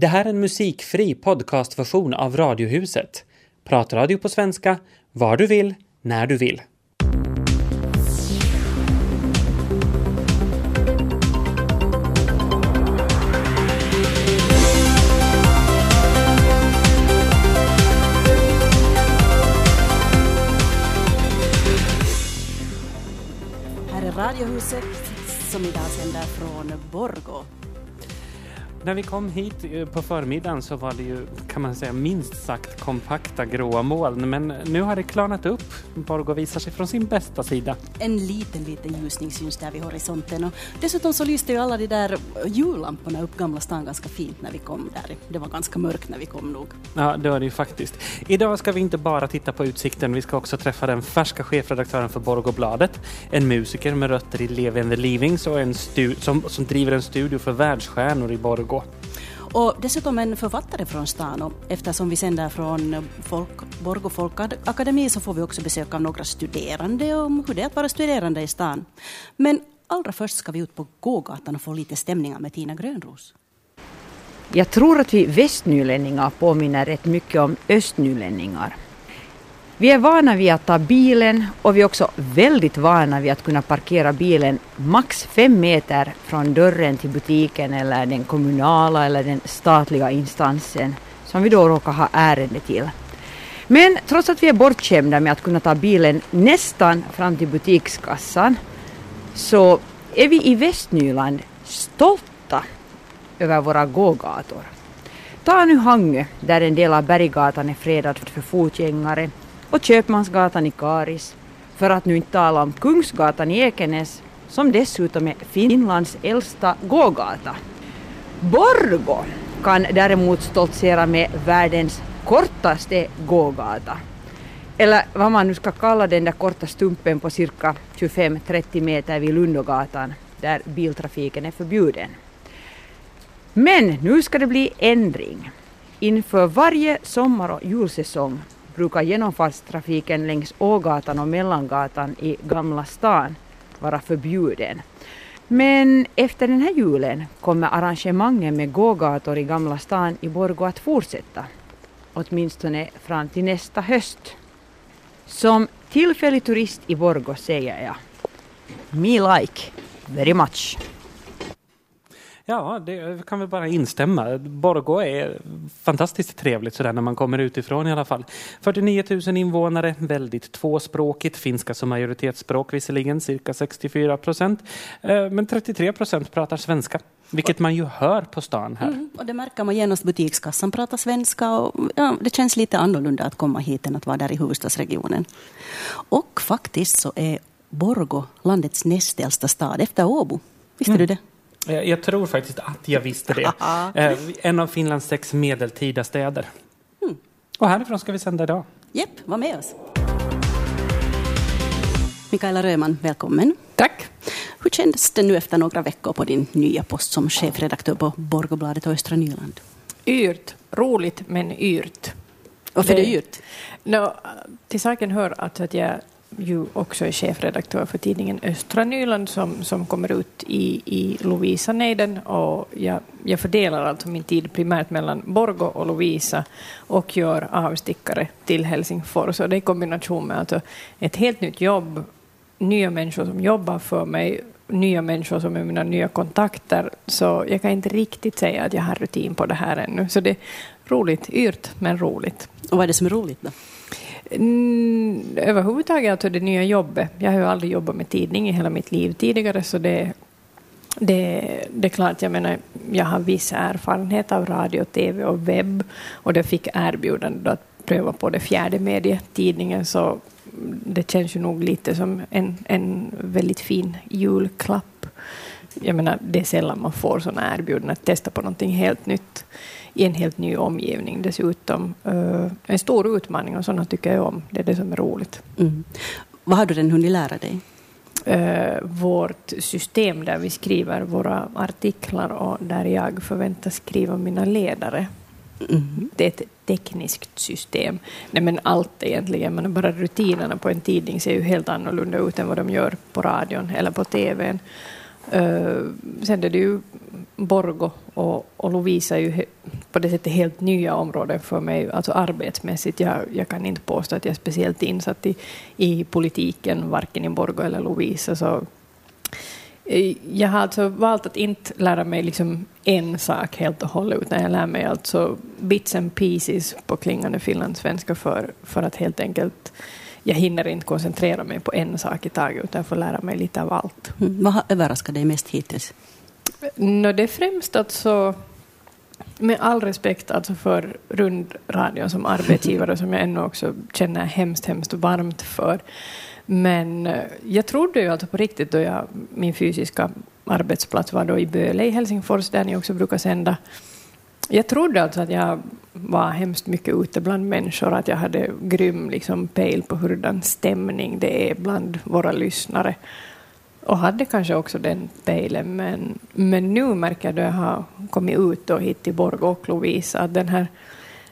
Det här är en musikfri podcastversion av Radiohuset. Pratradio på svenska, var du vill, när du vill. Här är Radiohuset som idag sänder från Borgå. När vi kom hit eh, på förmiddagen så var det ju, kan man säga, minst sagt kompakta gråa moln. Men nu har det klarnat upp. Borgå visar sig från sin bästa sida. En liten, liten ljusning syns där vid horisonten och dessutom så lyste ju alla de där jullamporna upp Gamla stan ganska fint när vi kom där. Det var ganska mörkt när vi kom nog. Ja, det var det ju faktiskt. Idag ska vi inte bara titta på utsikten, vi ska också träffa den färska chefredaktören för Borgåbladet, en musiker med rötter i Levande Livings och en som, som driver en studio för världsstjärnor i Borgå. Och dessutom en författare från stan och eftersom vi sänder från folk, Borgå Folkakademi så får vi också besök av några studerande om hur det är att vara studerande i stan. Men allra först ska vi ut på gågatan och få lite stämningar med Tina Grönros. Jag tror att vi västnylänningar påminner rätt mycket om östnylänningar. Vi är vana vid att ta bilen och vi är också väldigt vana vid att kunna parkera bilen max fem meter från dörren till butiken eller den kommunala eller den statliga instansen som vi då råkar ha ärende till. Men trots att vi är bortskämda med att kunna ta bilen nästan fram till butikskassan så är vi i Västnyland stolta över våra gågator. Ta nu Hangö, där en del av Berggatan är fredad för fotgängare, och Köpmansgatan i Karis, för att nu inte tala om Kungsgatan i Ekenäs, som dessutom är Finlands äldsta gågata. Borgå kan däremot stoltsera med världens kortaste gågata. Eller vad man nu ska kalla den där korta stumpen på cirka 25-30 meter vid Lundogatan, där biltrafiken är förbjuden. Men nu ska det bli ändring. Inför varje sommar och julsäsong brukar genomfartstrafiken längs Ågatan och Mellangatan i Gamla stan vara förbjuden. Men efter den här julen kommer arrangemangen med gågator i Gamla stan i Borgå att fortsätta. Åtminstone fram till nästa höst. Som tillfällig turist i Borgå säger jag Me like very much. Ja, det kan vi bara instämma. Borgå är fantastiskt trevligt sådär när man kommer utifrån i alla fall. 49 000 invånare, väldigt tvåspråkigt, finska som majoritetsspråk visserligen, cirka 64 procent. Eh, Men 33 procent pratar svenska, vilket man ju hör på stan här. Mm, och det märker man genast. Butikskassan pratar svenska och ja, det känns lite annorlunda att komma hit än att vara där i huvudstadsregionen. Och faktiskt så är Borgå landets näst äldsta stad efter Åbo. Visste du det? Jag, jag tror faktiskt att jag visste det. Eh, En av Finlands sex medeltida städer. Och härifrån ska vi sända idag. Jepp, var med oss. Mikaela Röman, välkommen. Tack. Hur kändes det nu efter några veckor på din nya post som chefredaktör på Borgåbladet och Östra Nyland? Yrt. Roligt, men yrt. Varför är det Det- dyrt? No, till saken hör alltså att jag ju också är chefredaktör för tidningen Östra Nyland som, som kommer ut i, i Lovisa-nejden och jag, jag fördelar alltså min tid primärt mellan Borgå och Lovisa och gör avstickare till Helsingfors. Och det är i kombination med alltså ett helt nytt jobb, nya människor som jobbar för mig, nya människor som är mina nya kontakter. Så jag kan inte riktigt säga att jag har rutin på det här ännu. Så det är roligt, yrt men roligt. Och vad är det som är roligt då? Mm, överhuvudtaget alltså det nya jobbet. Jag har ju aldrig jobbat med tidning i hela mitt liv tidigare så det, det, det är klart, jag menar, jag har viss erfarenhet av radio, tv och webb och jag fick erbjudande att pröva på det fjärde medietidningen så det känns ju nog lite som en, en väldigt fin julklapp. Jag menar, det är sällan man får sådana erbjudanden att testa på någonting helt nytt i en helt ny omgivning dessutom. Uh, en stor utmaning och sådana tycker jag om. Det är det som är roligt. Mm. Vad har du redan hunnit lära dig? Uh, vårt system där vi skriver våra artiklar och där jag förväntas skriva mina ledare. Mm. Det är ett tekniskt system. Nej, men allt egentligen, men bara rutinerna på en tidning ser ju helt annorlunda ut än vad de gör på radion eller på tvn. Sen är det ju Borgo och, och Lovisa är ju på det sättet helt nya områden för mig, alltså arbetsmässigt. Jag, jag kan inte påstå att jag är speciellt insatt i, i politiken, varken i Borgo eller Lovisa. Så jag har alltså valt att inte lära mig liksom en sak helt och hållet, utan jag lär mig alltså bits and pieces på klingande finlandssvenska för, för att helt enkelt jag hinner inte koncentrera mig på en sak i taget, utan jag får lära mig lite av allt. Mm. Vad har överraskat dig mest hittills? No, det är främst alltså, med all respekt alltså för rundradion som arbetsgivare, som jag ännu också känner hemskt, hemskt varmt för. Men eh, jag trodde ju alltså på riktigt då jag, min fysiska arbetsplats var då i Böle i Helsingfors, där ni också brukar sända. Jag trodde alltså att jag var hemskt mycket ute bland människor, att jag hade grym liksom, pejl på hurdan stämning det är bland våra lyssnare. Och hade kanske också den pejlen, men, men nu märker jag då jag har kommit ut och hit till Borg och Lovisa att den här,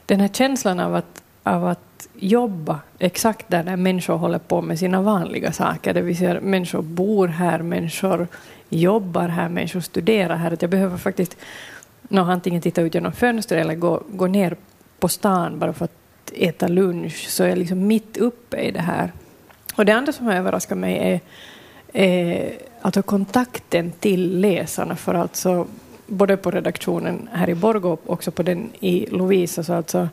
den här känslan av att, av att jobba exakt där, där människor håller på med sina vanliga saker, det vill säga människor bor här, människor jobbar här, människor studerar här, att jag behöver faktiskt no, antingen titta ut genom fönstret eller gå, gå ner på stan bara för att äta lunch, så är jag liksom mitt uppe i det här. Och det andra som har överraskat mig är är alltså kontakten till läsarna. För alltså, både på redaktionen här i Borgå och också på den i Lovisa, så alltså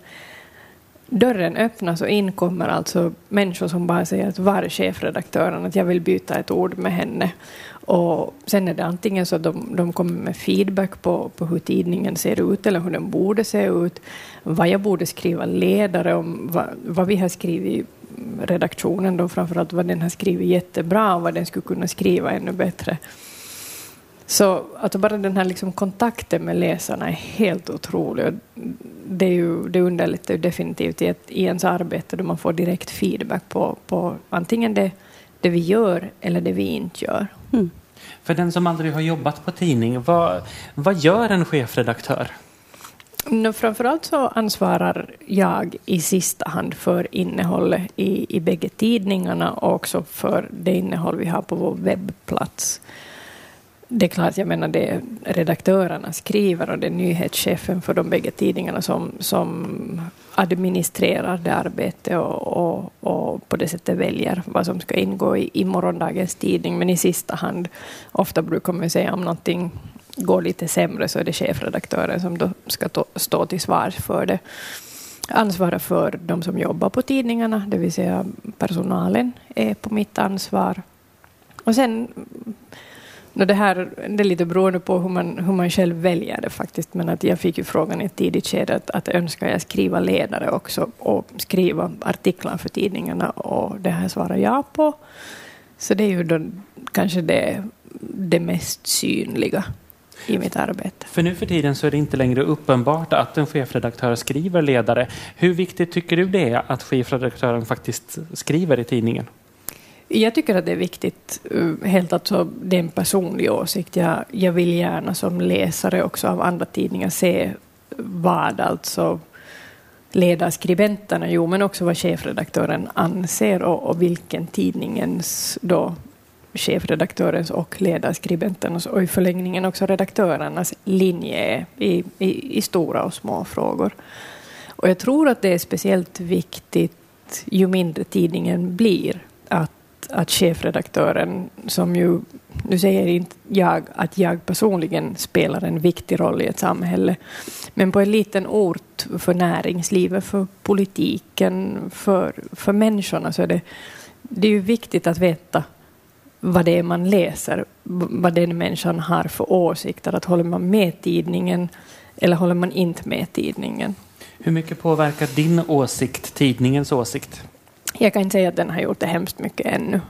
dörren öppnas och in kommer alltså människor som bara säger att var är chefredaktören, att jag vill byta ett ord med henne. Och sen är det antingen så att de, de kommer med feedback på, på hur tidningen ser ut eller hur den borde se ut, vad jag borde skriva ledare om, vad, vad vi har skrivit redaktionen då framförallt vad den har skrivit jättebra och vad den skulle kunna skriva ännu bättre. Så alltså bara den här liksom kontakten med läsarna är helt otrolig. Det, är ju, det underlättar ju definitivt i, ett, i ens arbete då man får direkt feedback på, på antingen det, det vi gör eller det vi inte gör. Mm. För den som aldrig har jobbat på tidning, vad, vad gör en chefredaktör? No, framförallt så ansvarar jag i sista hand för innehållet i, i bägge tidningarna och också för det innehåll vi har på vår webbplats. Det är klart, jag menar det redaktörerna skriver och det är nyhetschefen för de bägge tidningarna som, som administrerar det arbetet och, och, och, på det sättet väljer vad som ska ingå i, i morgondagens tidning. Men i sista hand, ofta brukar man säga om någonting går lite sämre så är det chefredaktören som då ska stå till svars för det. Ansvara för de som jobbar på tidningarna, det vill säga personalen är på mitt ansvar. Och sen, det här det är lite beroende på hur man, hur man själv väljer det faktiskt, men att jag fick ju frågan i ett tidigt skede att, att önskar jag skriva ledare också och skriva artiklar för tidningarna och det här svarar jag på. Så det är ju då kanske det, det mest synliga i mitt arbete. För nu för tiden så är det inte längre uppenbart att en chefredaktör skriver ledare. Hur viktigt tycker du det är att chefredaktören faktiskt skriver i tidningen? Jag tycker att det är viktigt, eh, helt alltså, det är en personlig åsikt. Jag, jag vill gärna som läsare också av andra tidningar se vad alltså ledarskribenterna, jo men också vad chefredaktören anser och, och vilken tidningens då chefredaktörens och ledarskribenternas och i förlängningen också redaktörernas linje i, i, i stora och små frågor. Och jag tror att det är speciellt viktigt ju mindre tidningen blir att, att chefredaktören, som ju, nu säger inte jag att jag personligen spelar en viktig roll i ett samhälle, men på en liten ort för näringslivet, för politiken, för, för människorna så är det, det är ju viktigt att veta vad det är man läser, vad den människan har för åsikter. Att håller man med tidningen eller håller man inte med tidningen? Hur mycket påverkar din åsikt tidningens åsikt? Jag kan inte säga att den har gjort det hemskt mycket ännu.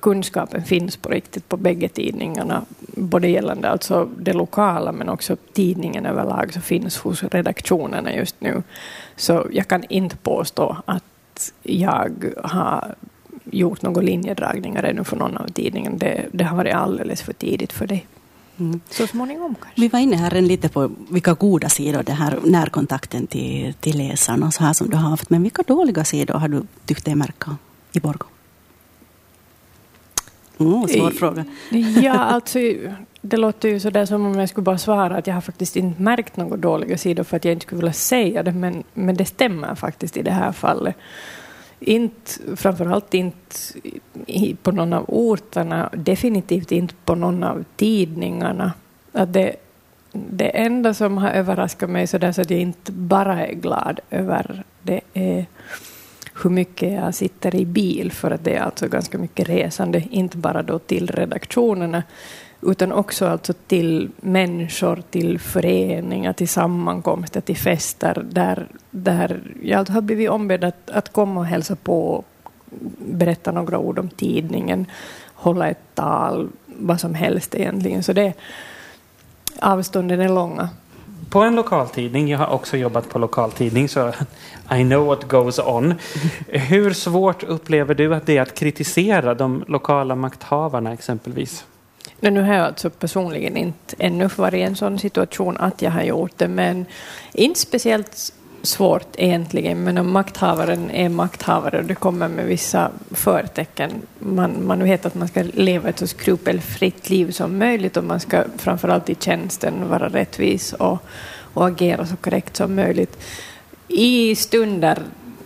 Kunskapen finns på riktigt på bägge tidningarna, både gällande alltså det lokala men också tidningen överlag så finns hos redaktionerna just nu. Så jag kan inte påstå att jag har gjort några linjedragningar ännu för någon av tidningarna. Det, det har varit alldeles för tidigt för det. Mm. Så småningom kanske. Vi var inne här lite på vilka goda sidor det här närkontakten till, till läsarna så här som du har haft. Men vilka dåliga sidor har du tyckt dig märka i Borgå? Mm, svår fråga. Ja, alltså, det låter ju sådär som om jag skulle bara svara att jag har faktiskt inte märkt några dåliga sidor för att jag inte skulle vilja säga det, men, men det stämmer faktiskt i det här fallet. Inte, framförallt inte på någon av orterna, definitivt inte på någon av tidningarna. Att det, det enda som har överraskat mig så, där så att jag inte bara är glad över det är hur mycket jag sitter i bil, för att det är alltså ganska mycket resande, inte bara då till redaktionerna, utan också alltså till människor, till föreningar, till sammankomster, till fester, där, där jag har blivit ombedd att, att komma och hälsa på, berätta några ord om tidningen, hålla ett tal, vad som helst egentligen. Så det, avstånden är långa på en lokaltidning. Jag har också jobbat på lokaltidning så I know what goes on. Hur svårt upplever du att det är att kritisera de lokala makthavarna exempelvis? Nu har jag alltså personligen inte ännu varit i en sån situation att jag har gjort det, men inte speciellt svårt egentligen, men om makthavaren är makthavare och det kommer med vissa förtecken. Man, man vet att man ska leva ett så skrupelfritt liv som möjligt och man ska framförallt i tjänsten vara rättvis och, och agera så korrekt som möjligt. I stunder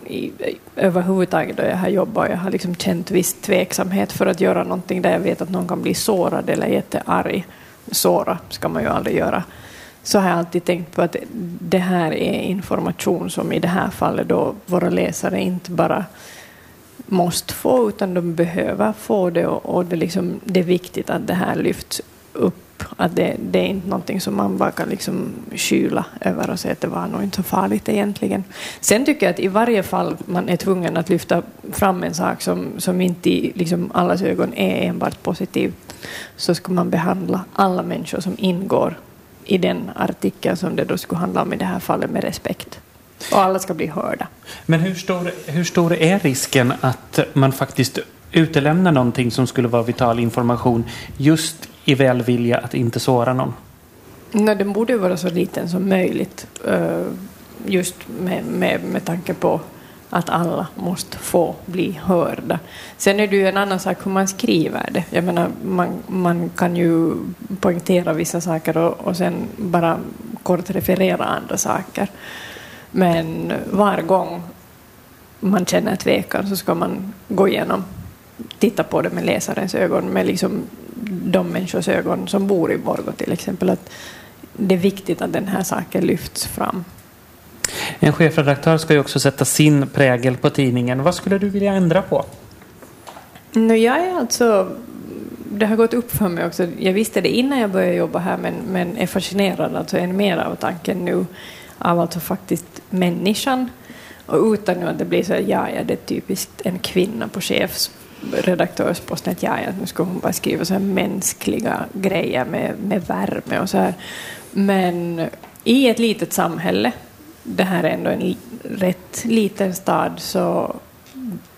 i, överhuvudtaget då jag har jobbat och jag har liksom känt viss tveksamhet för att göra någonting där jag vet att någon kan bli sårad eller jättearg. Såra ska man ju aldrig göra så har jag alltid tänkt på att det här är information som i det här fallet då våra läsare inte bara måste få, utan de behöver få det och, och det, liksom, det är viktigt att det här lyfts upp. Att det, det är inte någonting som man bara kan liksom kyla över och säga att det var nog inte så farligt egentligen. Sen tycker jag att i varje fall man är tvungen att lyfta fram en sak som, som inte i liksom allas ögon är enbart positiv, så ska man behandla alla människor som ingår i den artikeln som det då skulle handla om i det här fallet med respekt. Och alla ska bli hörda. Men hur stor, hur stor är risken att man faktiskt utelämnar någonting som skulle vara vital information just i välvilja att inte såra någon? Nej, den borde vara så liten som möjligt. Eh, just med, med, med tanke på att alla måste få bli hörda. Sen är det ju en annan sak hur man skriver det. Jag menar, man, man kan ju poängtera vissa saker och, och sen bara kort referera andra saker. Men var gång man känner tvekan så ska man gå igenom, titta på det med läsarens ögon, med liksom de människors ögon som bor i Borgå till exempel. Att det är viktigt att den här saken lyfts fram. En chefredaktör ska ju också sätta sin prägel på tidningen. Vad skulle du vilja ändra på? No, jag är alltså, det har gått upp för mig också. Jag visste det innan jag började jobba här men, men är fascinerad alltså än mer av tanken nu av alltså faktiskt människan. Och utan nu att det blir så att ja, ja, det är typiskt en kvinna på Redaktörsposten att ja, ja, nu skulle hon bara skriva så här mänskliga grejer med, med värme och så här. Men i ett litet samhälle det här är ändå en rätt liten stad så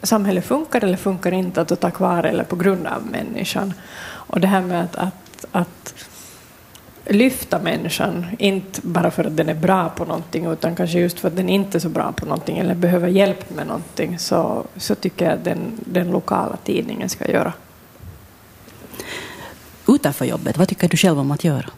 samhället funkar eller funkar inte att ta kvar eller på grund av människan. Och det här med att, att, att lyfta människan, inte bara för att den är bra på någonting utan kanske just för att den inte är så bra på någonting eller behöver hjälp med någonting så, så tycker jag att den, den lokala tidningen ska göra. Utanför jobbet, vad tycker du själv om att göra?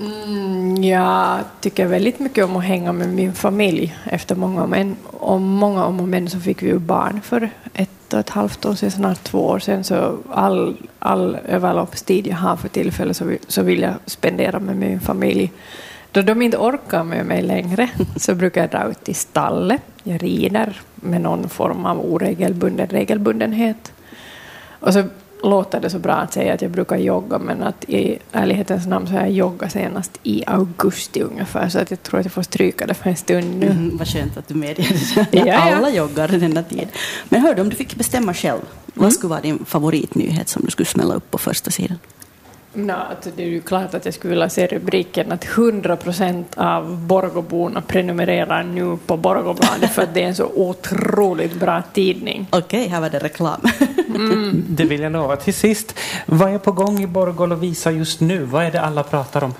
Mm, jag tycker väldigt mycket om att hänga med min familj. Efter många om, en, om många om och men så fick vi ju barn för ett och ett halvt år sedan, snart två år sedan. Så all, all överloppstid jag har för tillfället så, så vill jag spendera med min familj. Då de inte orkar med mig längre så brukar jag dra ut i stallet. Jag rider med någon form av oregelbunden regelbundenhet. Och så låter det så bra att säga att jag brukar jogga, men att i ärlighetens namn så har jag joggat senast i augusti ungefär, så att jag tror att jag får stryka det för en stund nu. Mm, vad skönt att du medger det. ja, Alla joggar denna tid. Men hör du, om du fick bestämma själv, mm. vad skulle vara din favoritnyhet som du skulle smälla upp på första sidan? No, alltså det är ju klart att jag skulle vilja se rubriken att 100 procent av Borgåborna prenumererar nu på Borgåbladet för att det är en så otroligt bra tidning. Okej, okay, här var det reklam. Mm. Det vill jag lova. Till sist, vad är på gång i Borgå och Visa just nu? Vad är det alla pratar om?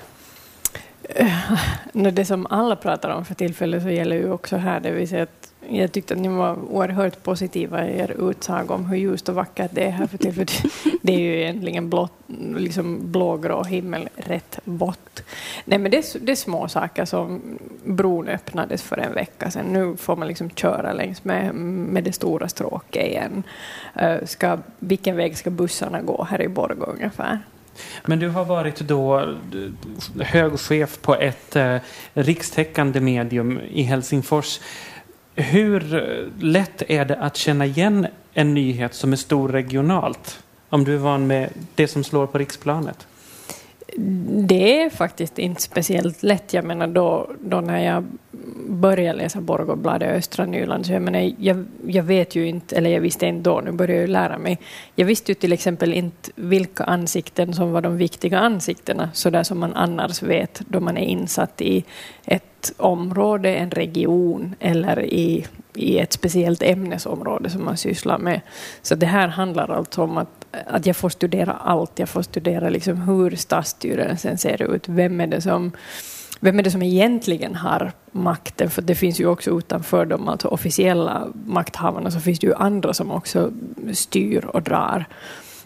Äh, det som alla pratar om för tillfället så gäller ju också här, det vill säga att jag tyckte att ni var oerhört positiva i er utsaga om hur ljust och vackert det är här för tillfället. Det är ju egentligen blå, liksom blågrå himmel, rätt vått. Nej, men det är, det är små saker som bron öppnades för en vecka sedan. Nu får man liksom köra längs med, med det stora stråket igen. Äh, ska, vilken väg ska bussarna gå här i Borgå ungefär? Men du har varit då eh, hög chef på ett eh, rikstäckande medium i Helsingfors. Hur eh, lätt är det att känna igen en nyhet som är stor regionalt? Om du är van med det som slår på riksplanet? Det är faktiskt inte speciellt lätt. Jag menar då, då när jag började läsa Borgåbladet och Östra Nyland, så jag, menar, jag, jag vet ju inte, eller jag visste inte då, nu börjar jag ju lära mig. Jag visste ju till exempel inte vilka ansikten som var de viktiga ansiktena, så där som man annars vet då man är insatt i ett område, en region eller i, i ett speciellt ämnesområde som man sysslar med. Så det här handlar alltså om att att jag får studera allt. Jag får studera liksom hur stadsstyrelsen ser ut. Vem är det som vem är det som egentligen har makten? För det finns ju också utanför de alltså officiella makthavarna så finns det ju andra som också styr och drar.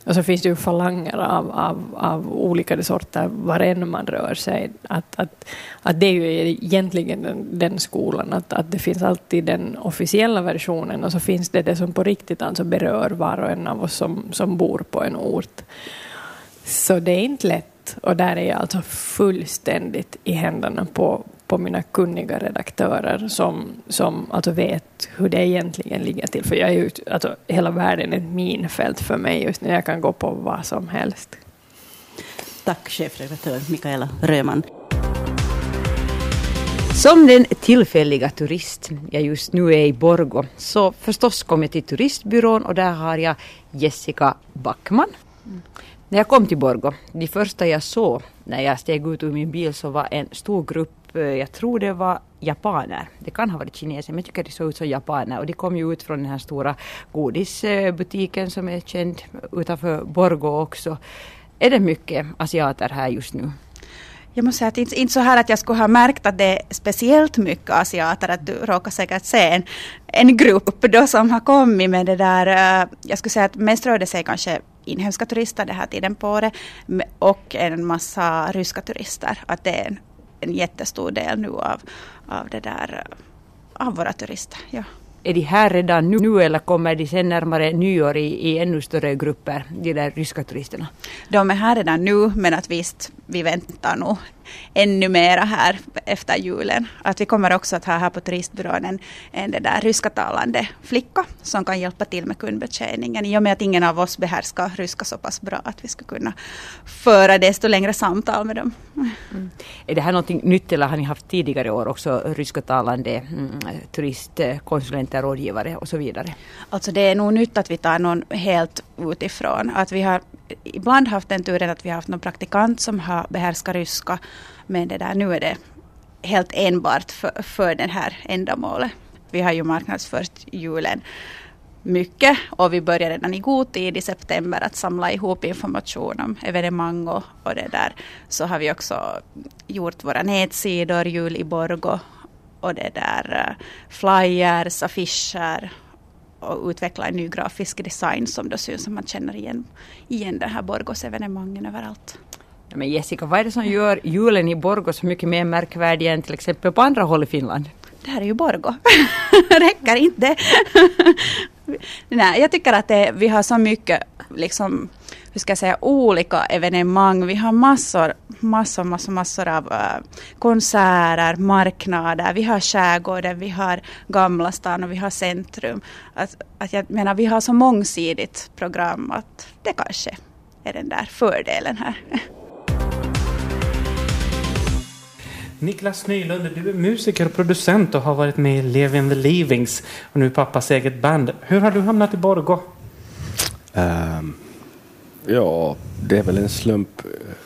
Och så finns det ju falanger av, av, av olika sorter var än man rör sig. Att, att, att det är ju egentligen den, den skolan, att, att det finns alltid den officiella versionen och så finns det det som på riktigt alltså berör var och en av oss som, som bor på en ort. Så det är inte lätt och där är jag alltså fullständigt i händerna på, på mina kunniga redaktörer som, som alltså vet hur det egentligen ligger till. För jag är ju, alltså, hela världen är ett minfält för mig just nu. Jag kan gå på vad som helst. Tack chefredaktör Mikaela Röman. Som den tillfälliga turist jag just nu är i Borgo så förstås kom jag till turistbyrån och där har jag Jessica Backman. När jag kom till Borgo, det första jag såg när jag steg ut ur min bil så var en stor grupp, eh, jag tror det var japaner. Det kan ha varit kineser men jag tycker det såg ut som japaner och de kom ju ut från den här stora godisbutiken som är känd utanför Borgo också. Är det mycket asiater här just nu? Jag måste säga att inte, inte så här att jag skulle ha märkt att det är speciellt mycket asiater, att du råkar säkert se en, en grupp då som har kommit med det där, eh, jag skulle säga att mest rör det sig kanske inhemska turister den här tiden på året och en massa ryska turister. Att det är en, en jättestor del nu av, av, det där, av våra turister. Ja. Är de här redan nu eller kommer de sen närmare nyår i, i ännu större grupper, de där ryska turisterna? De är här redan nu men att visst, vi väntar nog ännu mera här efter julen. Att vi kommer också att ha här på turistbyrån en, en där ryskatalande flicka som kan hjälpa till med kundbetjäningen i och med att ingen av oss behärskar ryska så pass bra att vi skulle kunna föra desto längre samtal med dem. Mm. Är det här någonting nytt eller har ni haft tidigare år också ryskatalande mm, turistkonsulenter, rådgivare och så vidare? Alltså det är nog nytt att vi tar någon helt utifrån. Att vi har ibland haft den turen att vi har haft någon praktikant som har behärskat ryska. Men det där, nu är det helt enbart för, för det här ändamålet. Vi har ju marknadsfört julen mycket och vi börjar redan i god tid i september att samla ihop information om evenemang och, och det där. Så har vi också gjort våra nätsidor, Jul i Borgo och det där eh, flyers, affischer och utveckla en ny grafisk design som då syns som man känner igen, igen den här Borgos evenemangen överallt. Men Jessica, vad är det som gör julen i Borgå så mycket mer märkvärdig än till exempel på andra håll i Finland? Det här är ju Borgå. Räcker inte? Nej, jag tycker att det, vi har så mycket liksom, hur ska jag säga, olika evenemang. Vi har massor, massor, massor, massor av uh, konserter, marknader. Vi har skärgården, vi har Gamla stan och vi har centrum. Att, att jag menar, vi har så mångsidigt program att det kanske är den där fördelen här. Niklas Nylund, du är musiker och producent och har varit med i Levin the Leavings och nu pappas eget band. Hur har du hamnat i Borgå? Um, ja, det är väl en slump.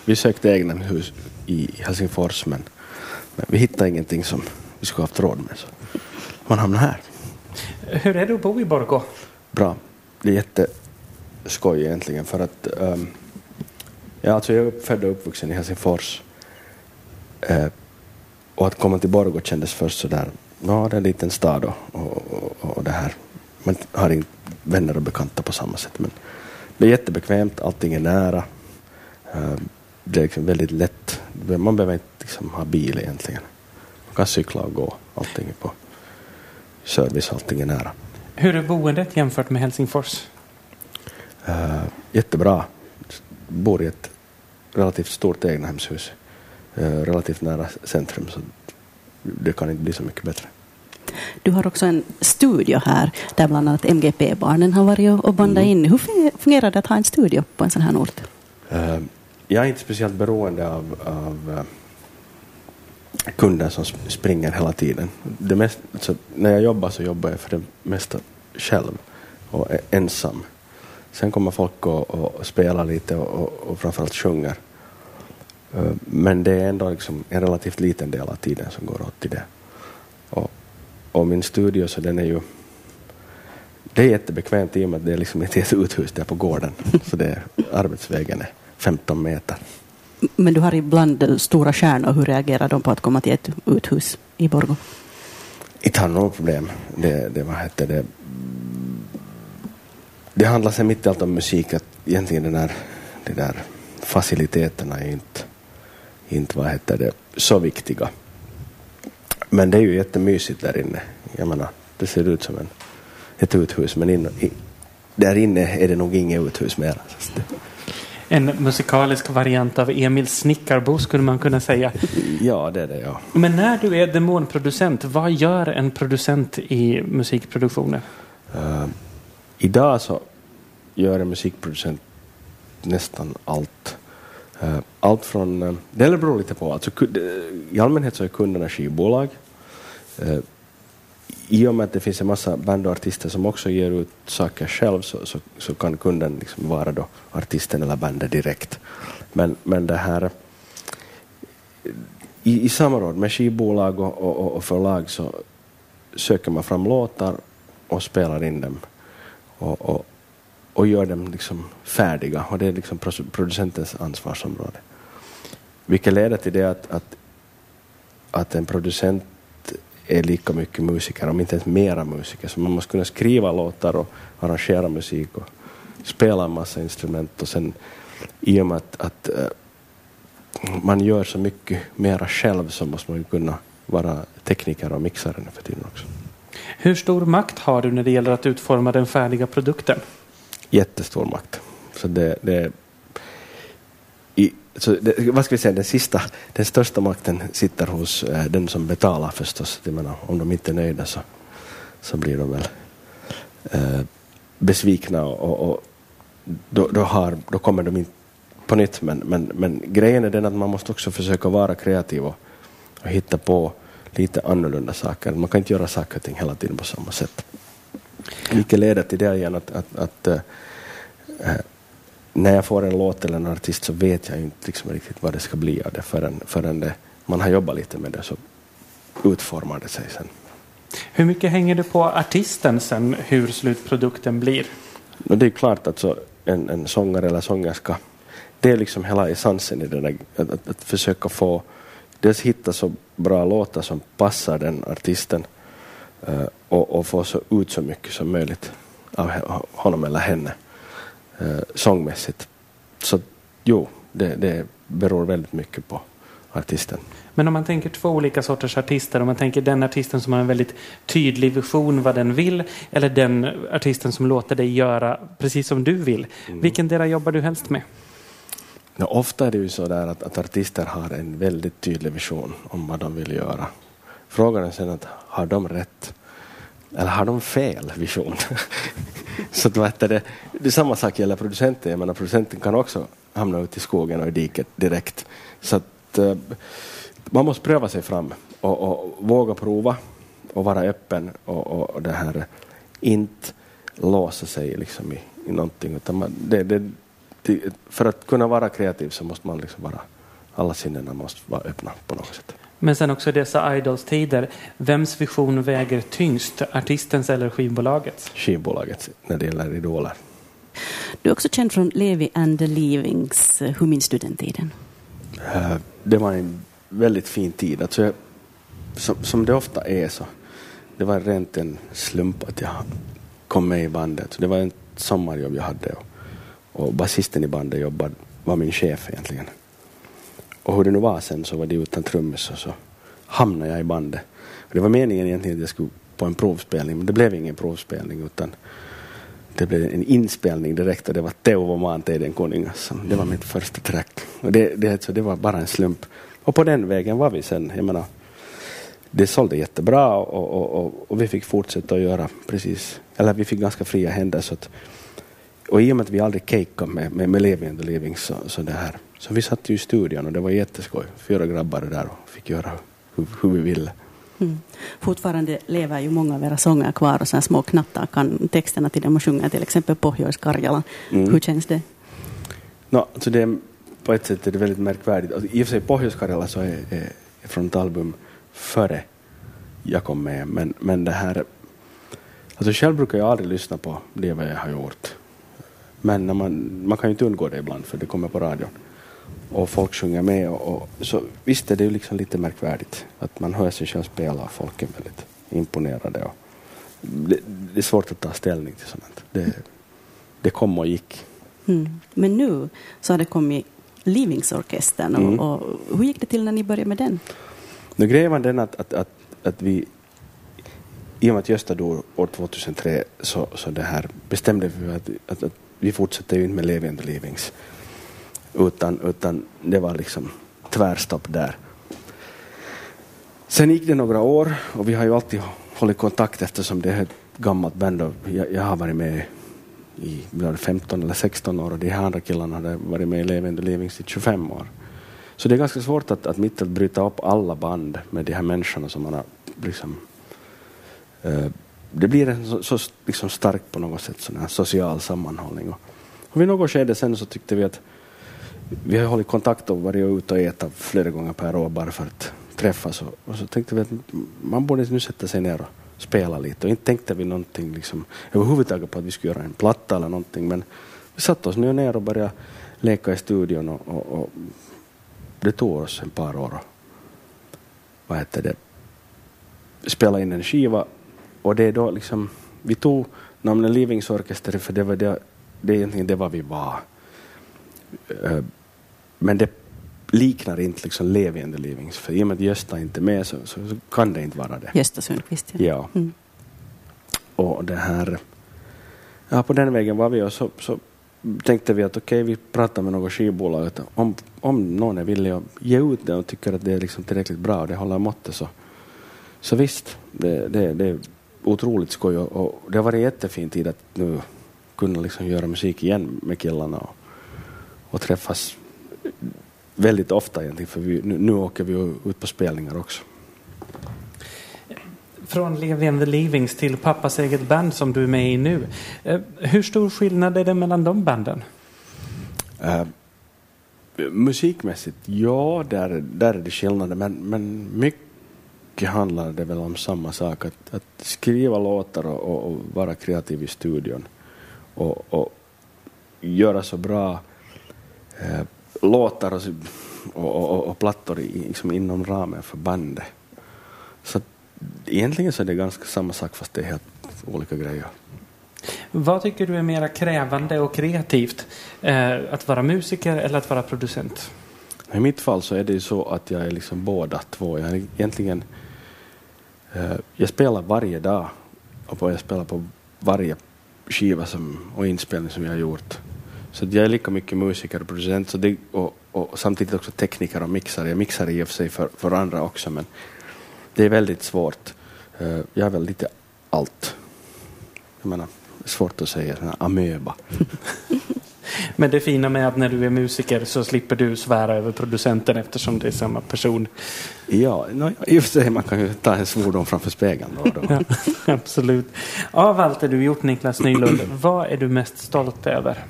Vi sökte egna hus i Helsingfors men, men vi hittade ingenting som vi skulle haft råd med. Så man hamnar här. Hur är det att bo i Borgå? Bra. Det är jätteskoj egentligen för att um, ja, alltså jag är född och uppvuxen i Helsingfors. Uh, och att komma till Borgå kändes först sådär, ja det är en liten stad och, och, och, och det här. Man har inte vänner och bekanta på samma sätt. Men det är jättebekvämt, allting är nära. Uh, det är liksom väldigt lätt. Man behöver inte liksom ha bil egentligen. Man kan cykla och gå. Allting är på service, allting är nära. Hur är boendet jämfört med Helsingfors? Uh, jättebra. Bor i ett relativt stort egnahemshus. Uh, relativt nära centrum så det kan inte bli så mycket bättre. Du har också en studio här där bland annat MGP-barnen har varit och bandat mm. in. Hur fungerar det att ha en studio på en sån här ort? Uh, jag är inte speciellt beroende av, av uh, kunder som springer hela tiden. Det mest, alltså, när jag jobbar så jobbar jag för det mesta själv och ensam. Sen kommer folk och, och spelar lite och, och, och framförallt sjunger. Uh, men det är ändå liksom en relativt liten del av tiden som går åt till det. Och, min studio så den är ju det är jättebekvämt i och med att det är liksom ett uthus där på gården. Så det, arbetsvägen är 15 meter. Men du har ibland stora stjärnor. Hur reagerar de på att komma till ett uthus i Borgå? Inte har något problem. Det, det, vad heter det? det handlar sen mitt i allt om musik. Att egentligen den där, de där faciliteterna är inte, inte vad heter det, så viktiga. Men det är ju jättemysigt där inne. Jag menar, det ser ut som en, ett uthus men in, i, där inne är det nog inget uthus mer. En musikalisk variant av Emil Snickarbo skulle man kunna säga. Ja, det är det ja. Men när du är demonproducent, vad gör en producent i musikproduktioner? Uh, idag så gör en musikproducent nästan allt. Eh, allt från, eh, det beror lite på, alltså, i allmänhet så är kunderna skivbolag. Eh, I och med att det finns en massa band och artister som också ger ut saker själv så, så, så kan kunden liksom vara då artisten eller bandet direkt. Men, men det här i, i samråd med skivbolag och, och, och förlag så söker man fram låtar och spelar in dem och, och, och gör dem liksom färdiga och det är liksom producentens ansvarsområde. Vilket leder till det att, att, att en producent är lika mycket musiker, om inte ens mera musiker. Så man måste kunna skriva låtar och arrangera musik och spela en massa instrument och sen i och med att, att eh, man gör så mycket mera själv så måste man ju kunna vara tekniker och mixare nu för tiden också. Hur stor makt har du när det gäller att utforma den färdiga produkten? Jättestor makt. Så det, det i, så det, vad ska vi säga, den sista, den största makten sitter hos eh, den som betalar förstås. Jag menar, om de inte är nöjda så, så blir de väl eh, besvikna och, och då, då, har, då kommer de inte på nytt. Men, men, men grejen är den att man måste också försöka vara kreativ och, och hitta på lite annorlunda saker. Man kan inte göra saker och ting hela tiden på samma sätt. Vilket leder till det igen att, att, att äh, när jag får en låt eller en artist så vet jag inte liksom riktigt vad det ska bli av det förrän, förrän det, man har jobbat lite med det så utformar det sig sen. Hur mycket hänger det på artisten sen hur slutprodukten blir? det är klart att så en, en sångare eller sångerska, det är liksom hela essensen i det där, att, att, att försöka få dels hitta så bra låtar som passar den artisten och, och få så ut så mycket som möjligt av honom eller henne uh, sångmässigt. Så jo, det, det beror väldigt mycket på artisten. Men om man tänker två olika sorters artister, om man tänker den artisten som har en väldigt tydlig vision vad den vill, eller den artisten som låter dig göra precis som du vill. Mm. Vilken del jobbar du helst med? Ja, ofta är det ju så där att, att artister har en väldigt tydlig vision om vad de vill göra. Frågan är sen att har de rätt? Eller har de fel vision? så att, vet det, det samma sak gäller producenten. Jag menar, producenten kan också hamna ute i skogen och i diket direkt. Så att, uh, man måste pröva sig fram och, och våga prova och vara öppen och, och, och det här inte låsa sig liksom i, i någonting. Utan man, det, det, för att kunna vara kreativ så måste man liksom vara, alla sinnena måste vara öppna på något sätt. Men sen också dessa Idols-tider, vems vision väger tyngst? Artistens eller skivbolagets? Skivbolagets när det gäller idoler. Du är också känd från Levi and the Leavings. Hur minns du den tiden? Uh, det var en väldigt fin tid. Alltså jag, som, som det ofta är så, det var rent en slump att jag kom med i bandet. Det var ett sommarjobb jag hade och, och basisten i bandet jobbade, var min chef egentligen. Och hur det nu var sen så var det utan trummis och så hamnade jag i bandet. Och det var meningen egentligen att jag skulle på en provspelning men det blev ingen provspelning utan det blev en inspelning direkt och det var Teuvo Maanteiden kuningas. Det var mitt första track. Och det, det, alltså, det var bara en slump. Och på den vägen var vi sen. Jag menar, det sålde jättebra och, och, och, och, vi fick fortsätta att göra precis, eller vi fick ganska fria händer. Så att, och i och med att vi aldrig cakeade med, med, med Levi and the Living så, så, det här, så vi satt ju i studion och det var jätteskoj. Fyra grabbar där och fick göra hur, hur vi ville. Mm. Fortfarande lever ju många av era sånger kvar och så små knattar kan texterna till dem och sjunger till exempel Pohjois Karjala. Mm. Hur känns det? No, alltså det på ett sätt är det väldigt märkvärdigt. Alltså, I och för sig Pohjois Karjala så är, är, är från ett album före jag kom med. Men, men det här... Alltså själv brukar jag aldrig lyssna på det vad jag har gjort. Men när man, man kan ju inte undgå det ibland för det kommer på radion. Och folk sjunger med. Och, och så visst är det ju liksom lite märkvärdigt att man hör sig själv spela och folk är väldigt imponerade. Och det, det är svårt att ta ställning till sånt. Det, det kom och gick. Mm. Men nu så har det kommit Livingsorkestern. Och, mm. och, hur gick det till när ni började med den? Nu grejen var den att, att, att, att vi i och med att Gösta dog år 2003 så, så det här bestämde vi att, att, att vi fortsätter ju inte med Levi and the Livings. Utan, utan det var liksom tvärstopp där. Sen gick det några år och vi har ju alltid hållit kontakt eftersom det är ett gammalt band och jag, jag har varit med i 15 eller 16 år och de här andra killarna hade varit med i Levende the Livings i 25 år. Så det är ganska svårt att, att mitt att bryta upp alla band med de här människorna som man har liksom, eh, det blir en så, så liksom stark på något sätt sån här social sammanhållning. Och, och vid något skede sen så tyckte vi att vi har hållit kontakt och varit ute och ätit flera gånger per år bara för att träffas och, och så tänkte vi att man borde nu sätta sig ner och spela lite och inte tänkte vi någonting liksom, överhuvudtaget på att vi skulle göra en platta eller någonting men vi satte oss nu ner och började leka i studion och, och, och det tog oss en par år att vad heter det, spela in en skiva och det är då liksom, vi tog namnet Livings Orkester för det var det, det är egentligen det var vi var. Eh, men det liknar inte liksom Levi and the Livings, för i och med att Gösta inte är med så, så, så kan det inte vara det. Gösta Sundqvist, ja. ja. Mm. Och det här, ja på den vägen var vi och så, så tänkte vi att okej, okay, vi pratar med något skivbolag. Att om, om någon är villig att ge ut det och tycker att det är liksom tillräckligt bra och det håller måttet så, så visst, det, det, det är otroligt skoj och, och, det har varit jättefin tid att nu kunna liksom göra musik igen med killarna och, och träffas väldigt ofta egentligen för vi, nu, nu åker vi ut på spelningar också. Från Levi and the Leavings till pappas eget band som du är med i nu. Eh, hur stor skillnad är det mellan de banden? Uh, musikmässigt, ja, där, där är det skillnader, men, men mycket handlar det väl om samma sak, att, att skriva låtar och, och, och, vara kreativ i studion och, och göra så bra eh, låtar och, och, och, plattor i, liksom inom ramen för bandet. Så egentligen så är det ganska samma sak fast det är helt olika grejer. Vad tycker du är mer krävande och kreativt? Eh, att vara musiker eller att vara producent? I mitt fall så är det ju så att jag är liksom båda två. Jag är egentligen eh, jag spelar varje dag och jag spelar på varje skiva som, och inspelning som jag har gjort. Så jag är lika mycket musiker och producent så det, och, och, samtidigt också tekniker och mixare. Jag mixar i och för sig för, för andra också men det är väldigt svårt. Uh, jag är väl lite allt. Jag menar, svårt att säga, amöba. Men det fina med att när du är musiker så slipper du svära över producenten eftersom det är samma person. Ja, no, i och för sig man kan ju ta en svordom framför spegeln. Då, då. Ja, absolut. Av allt det du gjort Niklas Nylund, vad är du mest stolt över?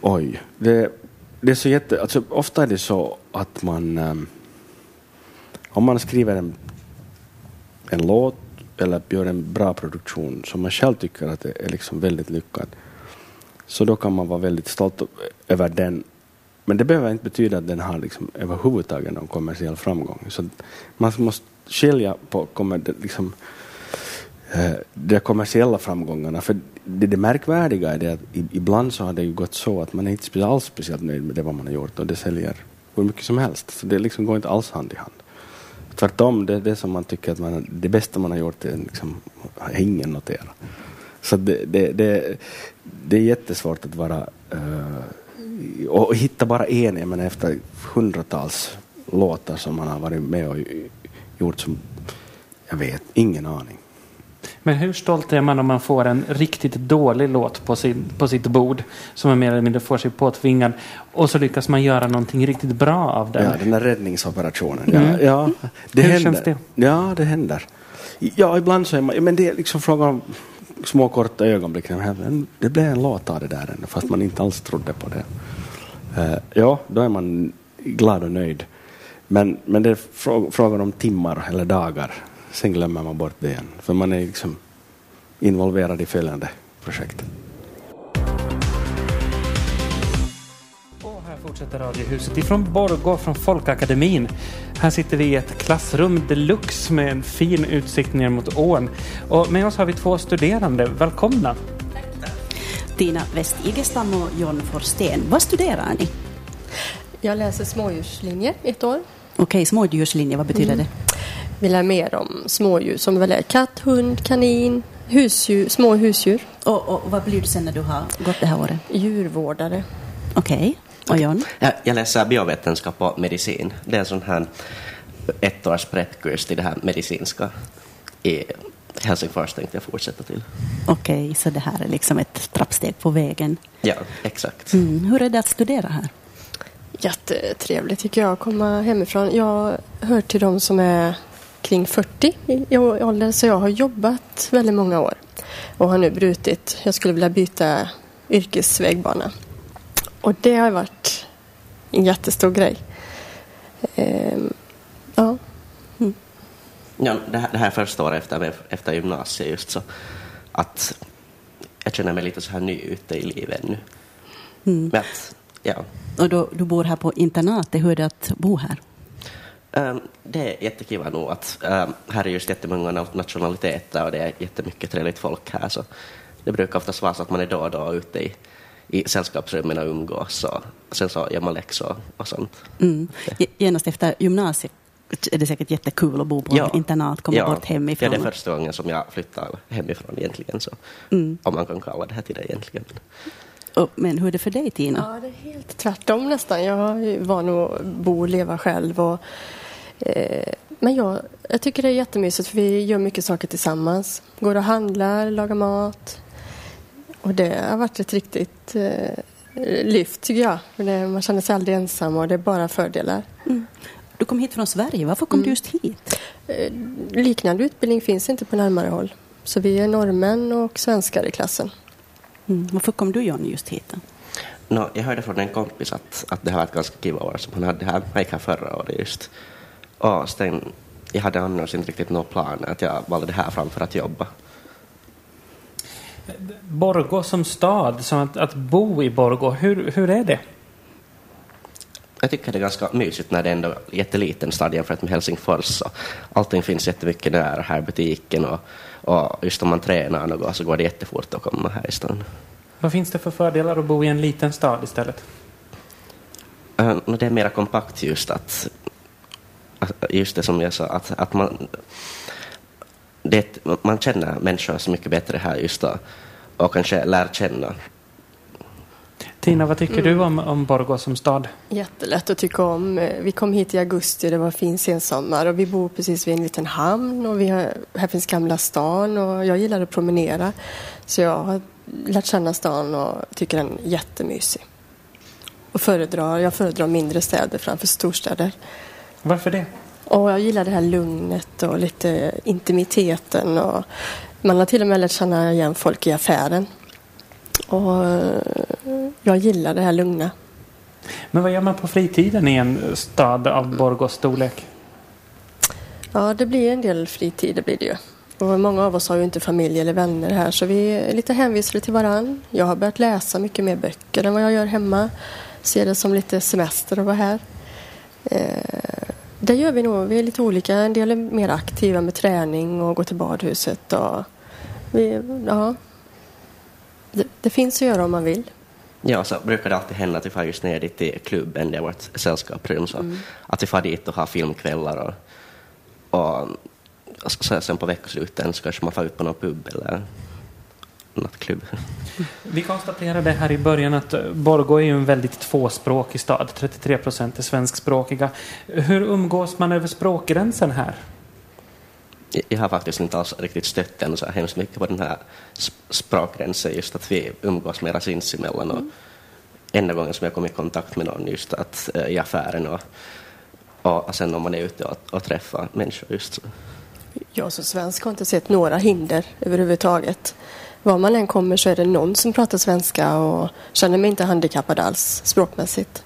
Oj, det, det är så jätte... Alltså, ofta är det så att man... Um, om man skriver en, en låt eller gör en bra produktion som man själv tycker att det är liksom väldigt lyckad, så då kan man vara väldigt stolt över den men det behöver inte betyda att den har liksom överhuvudtaget någon kommersiell framgång. Så man måste skilja på kommer, liksom, Eh, de kommersiella framgångarna. För det, det märkvärdiga är det att ibland så har det ju gått så att man är inte alls speciellt nöjd med det vad man har gjort och det säljer hur mycket som helst. Så det liksom går inte alls hand i hand. Tvärtom, det, det som man tycker att man, det bästa man har gjort är liksom, har ingen noterat. Så det, det, det, det är jättesvårt att vara uh, och hitta bara en, jag menar efter hundratals låtar som man har varit med och gjort som, jag vet, ingen aning. Men hur stolt är man om man får en riktigt dålig låt på, sin, på sitt bord som man mer eller mindre får sig påtvingad och så lyckas man göra någonting riktigt bra av den? Ja, den där räddningsoperationen. Mm. Ja, ja, det hur händer. känns det? Ja, det händer. Ja, ibland så är man, men det är liksom frågan om små korta ögonblick. Det blev en låt av det där fast man inte alls trodde på det. Uh, ja, då är man glad och nöjd. Men, men det är frågan om timmar eller dagar. Sen glömmer man bort det igen. För man är liksom involverad i följande projekt. Och här fortsätter Radiohuset ifrån Borgå från Folkakademin. Här sitter vi i ett klassrum deluxe med en fin utsikt ner mot ån. Och med oss har vi två studerande. Välkomna! Tina West Igestam och John Forsten. Vad studerar ni? Jag läser smådjurslinje ett år. Okej, smådjurslinje, vad betyder mm. det? Vi lär mer om smådjur som väl är katt, hund, kanin, husdjur, små husdjur. Och, och, vad blir du sen när du har gått det här året? Djurvårdare. Okej. Okay. Och John? Jag, jag läser biovetenskap och medicin. Det är en sån här ettårs prettkurs till det här medicinska i Helsingfors tänkte jag fortsätta till. Okej, okay, så det här är liksom ett trappsteg på vägen? Ja, exakt. Mm. Hur är det att studera här? Jättetrevligt tycker jag att komma hemifrån. Jag hör till de som är kring 40 i ålder så jag har jobbat väldigt många år och har nu brutit. Jag skulle vilja byta yrkesvägbana. Och det har varit en jättestor grej. Ehm, ja. Mm. ja det, här, det här första året efter, efter gymnasiet just så att jag känner mig lite så här ny ute i livet ännu. Mm. Men att, ja. Och då, du bor här på internatet, hur är det att bo här? Um, det är jättekiva nog att um, här är just jättemånga nationaliteter och det är jättemycket trevligt folk här. Så det brukar oftast vara så att man är då och då ute i, i sällskapsrummen och umgås och sen så gör man läxor och sånt. Mm. Genast efter gymnasiet är det säkert jättekul att bo på ja. internat, komma ja. bort hemifrån. Ja, det är första gången som jag flyttar hemifrån egentligen, så, mm. om man kan kalla det här till det egentligen. Men hur är det för dig Tina? Ja, det är helt tvärtom nästan. Jag är van att bo och leva själv och Eh, men jag, jag tycker det är jättemysigt för vi gör mycket saker tillsammans. Går och handlar, lagar mat. Och det har varit ett riktigt eh, lyft tycker jag. Det, man känner sig aldrig ensam och det är bara fördelar. Mm. Du kom hit från Sverige, varför kom mm. du just hit? Eh, liknande utbildning finns inte på närmare håll. Så vi är norrmän och svenskar i klassen. Mm. Varför kom du Johnny just hit? No, jag hörde från en kompis att, att det här var ett ganska kiva år som han hade här. Gick här förra året just. Och sen, jag hade annars inte riktigt någon plan att jag valde det här framför att jobba. Borgå som stad, som att, att bo i Borgå, hur, hur är det? Jag tycker det är ganska mysigt när det är ändå är jätteliten stad jämfört med Helsingfors. Så allting finns jättemycket nära här, butiken och, och just om man tränar något så går det jättefort att komma här i stan. Vad finns det för fördelar att bo i en liten stad istället? Uh, det är mera kompakt just att just det som jag sa, att, att man, det, man känner människor så mycket bättre här just då och kanske lär känna. Tina, vad tycker mm. du om, om Borgå som stad? Jättelätt att tycka om. Vi kom hit i augusti, det var fin sensommar och vi bor precis vid en liten hamn och vi har, här finns Gamla stan och jag gillar att promenera. Så jag har lärt känna stan och tycker den är jättemysig. Och föredrar, jag föredrar mindre städer framför storstäder. Varför det? Och jag gillar det här lugnet och lite intimiteten. Och man har till och med lärt känna igen folk i affären. Och jag gillar det här lugna. Men vad gör man på fritiden i en stad av Borgås storlek? Ja, det blir en del fritid, det blir det ju. Och många av oss har ju inte familj eller vänner här så vi är lite hänvisade till varann. Jag har börjat läsa mycket mer böcker än vad jag gör hemma. ser det som lite semester att vara här. Eh, det gör vi nog. Vi är lite olika. En del är mer aktiva med träning och går till badhuset. Och vi, ja, det, det finns att göra om man vill. Ja, så brukar det alltid hända att vi far just ner dit till klubben, det är vårt sällskapsrum, så Mm. att vi far dit och har filmkvällar och, och, så sen på veckosluten så kanske man far ut på någon pub eller nattklubb. Vi konstaterade här i början att eh, Borgå är ju en väldigt tvåspråkig stad. 33 procent är svenskspråkiga. Hur umgås man över språkgränsen här? Jag- har faktiskt inte alls riktigt stött den så hemskt mycket på den här sp- språkgränsen, just att vi umgås mera sinsemellan. Och enda gången som jag kom i kontakt med någon just att eh, i affären och, och sen om man är ute och, och träffar människor just så. Jag som svensk har inte sett några hinder överhuvudtaget. Var man än kommer så är det någon som pratar svenska och känner mig inte handikappad alls språkmässigt.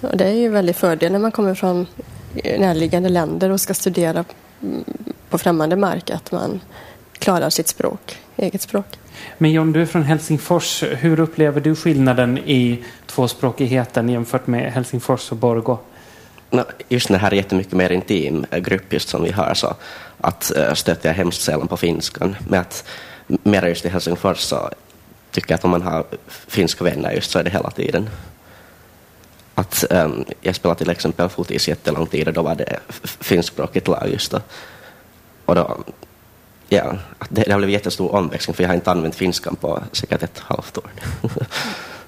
Och det är ju en väldig fördel när man kommer från närliggande länder och ska studera mm, på främmande mark att man klarar sitt språk, eget språk. Men John, du är från Helsingfors. Hur upplever du skillnaden i tvåspråkigheten jämfört med Helsingfors och Borgå? Just när det här är jättemycket mer intim eh, grupp just som vi har så att uh, stöter jag hemskt sällan på finskan. Men att mera just i Helsingfors så tycker jag att om man har finska vänner just så är det hela tiden. Att um, jag spelade till exempel fotis jättelång tid och då var det finskspråkigt lag just då. Och då, ja, det, det har blivit jättestor omväxling för jag har inte använt finskan på säkert ett halvt år.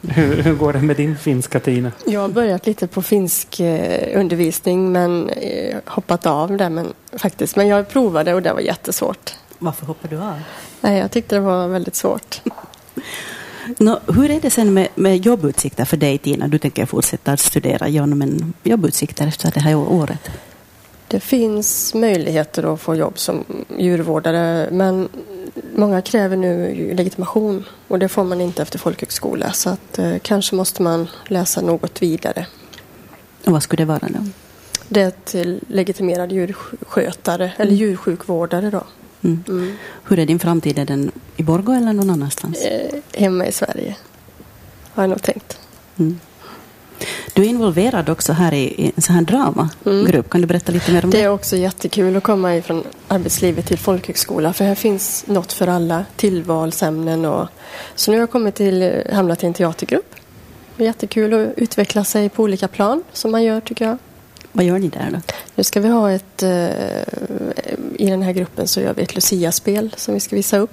Hur, hur går det med din finska, Tina? Jag har börjat lite på finsk eh, undervisning men eh, hoppat av det men, faktiskt. Men jag provade och det var jättesvårt. Varför hoppar du av? Nej, jag tyckte det var väldigt svårt. Nå, hur är det sen med, med jobbutsikter för dig, Tina? Du tänker fortsätta att studera, John, men jobbutsikter efter det här året? Det finns möjligheter att få jobb som djurvårdare men många kräver nu legitimation och det får man inte efter folkhögskola så att eh, kanske måste man läsa något vidare. Och vad skulle det vara då? Det är till legitimerad djurskötare eller djursjukvårdare då. Mm. Mm. Hur är din framtid? Är den i Borgå eller någon annanstans? Eh, hemma i Sverige har jag nog tänkt. Mm. Du är involverad också här i, i en sån här dramagrupp. Kan du berätta lite mer om det? Det är också jättekul att komma ifrån arbetslivet till folkhögskola för här finns något för alla, tillvalsämnen och så nu har jag kommit till, hamnat i en teatergrupp. Det är jättekul att utveckla sig på olika plan som man gör tycker jag. Vad gör ni där då? Nu ska vi ha ett, eh, i den här gruppen så gör vi ett Lucia-spel som vi ska visa upp.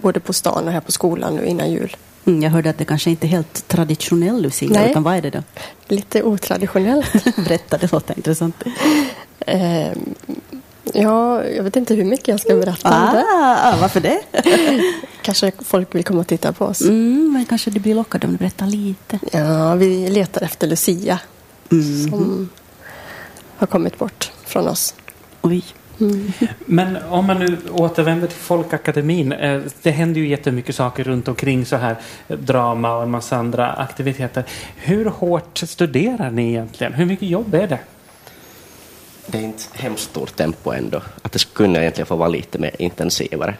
Både på stan och här på skolan nu innan jul. Mm, jag hörde att det kanske inte är helt traditionell Lucia, Nej. utan vad är det då? Lite otraditionellt. Berätta, det låter intressant. Eh, ja, jag vet inte hur mycket jag ska berätta om det. Ah, varför det? Kanske folk vill komma och titta på oss. Mm, men kanske du blir lockad om du berättar lite. Ja, vi letar efter Lucia Mm. som har kommit bort från oss. Oj. Men om man nu återvänder till Folkakademin. eh, Det händer ju jättemycket saker runt omkring så här. Drama och en massa andra aktiviteter. Hur hårt studerar ni egentligen? Hur mycket jobb är det? Det är inte hemskt stort tempo ändå. Att det skulle egentligen få vara lite mer intensivare.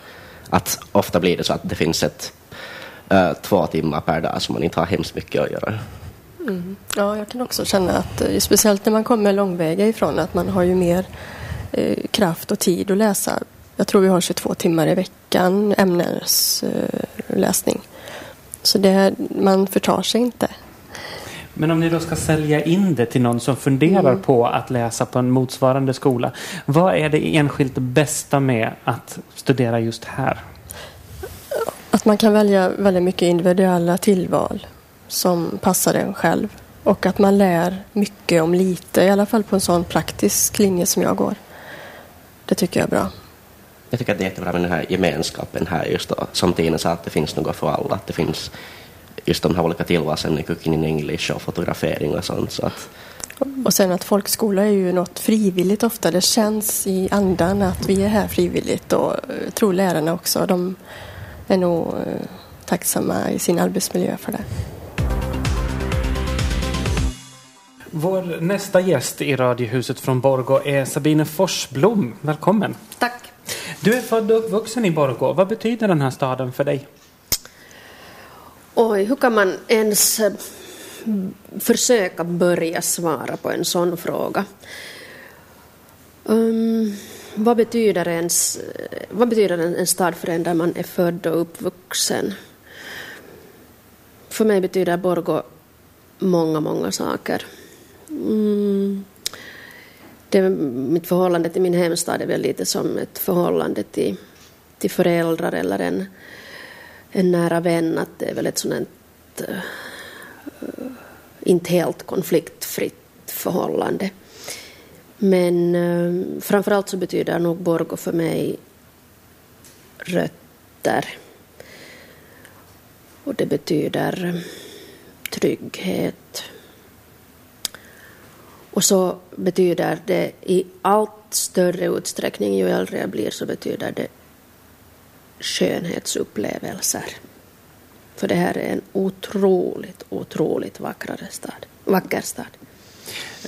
Att ofta blir det så att det finns ett eh, två timmar per dag som man inte har hemskt mycket att göra. Ja, jag kan också känna att eh, speciellt när man kommer långväga ifrån att man har ju mer eh, kraft och tid att läsa. Jag tror vi har 22 timmar i veckan ämnesläsning. Eh, så det, man förtar sig inte. Men om ni då ska sälja in det till någon som funderar på att läsa på en motsvarande skola. Vad är det enskilt bästa med att studera just här? Att man kan välja väldigt mycket individuella tillval som passar en själv. Och att man lär mycket om lite, i alla fall på en sån praktisk linje som jag går. Det tycker jag är bra. Jag tycker att det är jättebra med den här gemenskapen här just då. Som Tina sa, att det finns något för alla. Att det finns just de här olika tillvalsämnen, cooking in English och fotografering och sånt. Så att, Och sen att folkskola är ju något frivilligt ofta. Det känns i andan att vi är här frivilligt och eh, tror lärarna också. De är nog eh, tacksamma i sin arbetsmiljö för det. Vår nästa gäst i Radiohuset från Borgå är Sabine Forsblom. Välkommen! Tack. Du är född och uppvuxen i Borgå. Vad betyder den här staden för dig? Oj, hur kan man ens eh, försöka börja svara på en sån fråga. Um, vad betyder, ens, vad betyder en, en stad för en där man är född och uppvuxen? För mig betyder Borgå många, många saker. Mm. Det, mitt förhållande till min hemstad är väl lite som ett förhållande till, till föräldrar eller en, en nära vän. Att det är väl ett sådant äh, eh, inte helt konfliktfritt förhållande. Men äh, framförallt så betyder nog Borgå för mig rötter. Och det betyder trygghet. Och så betyder det i allt större utsträckning, ju äldre jag blir, så betyder det skönhetsupplevelser. För det här är en otroligt, otroligt vackrare stad, vacker stad.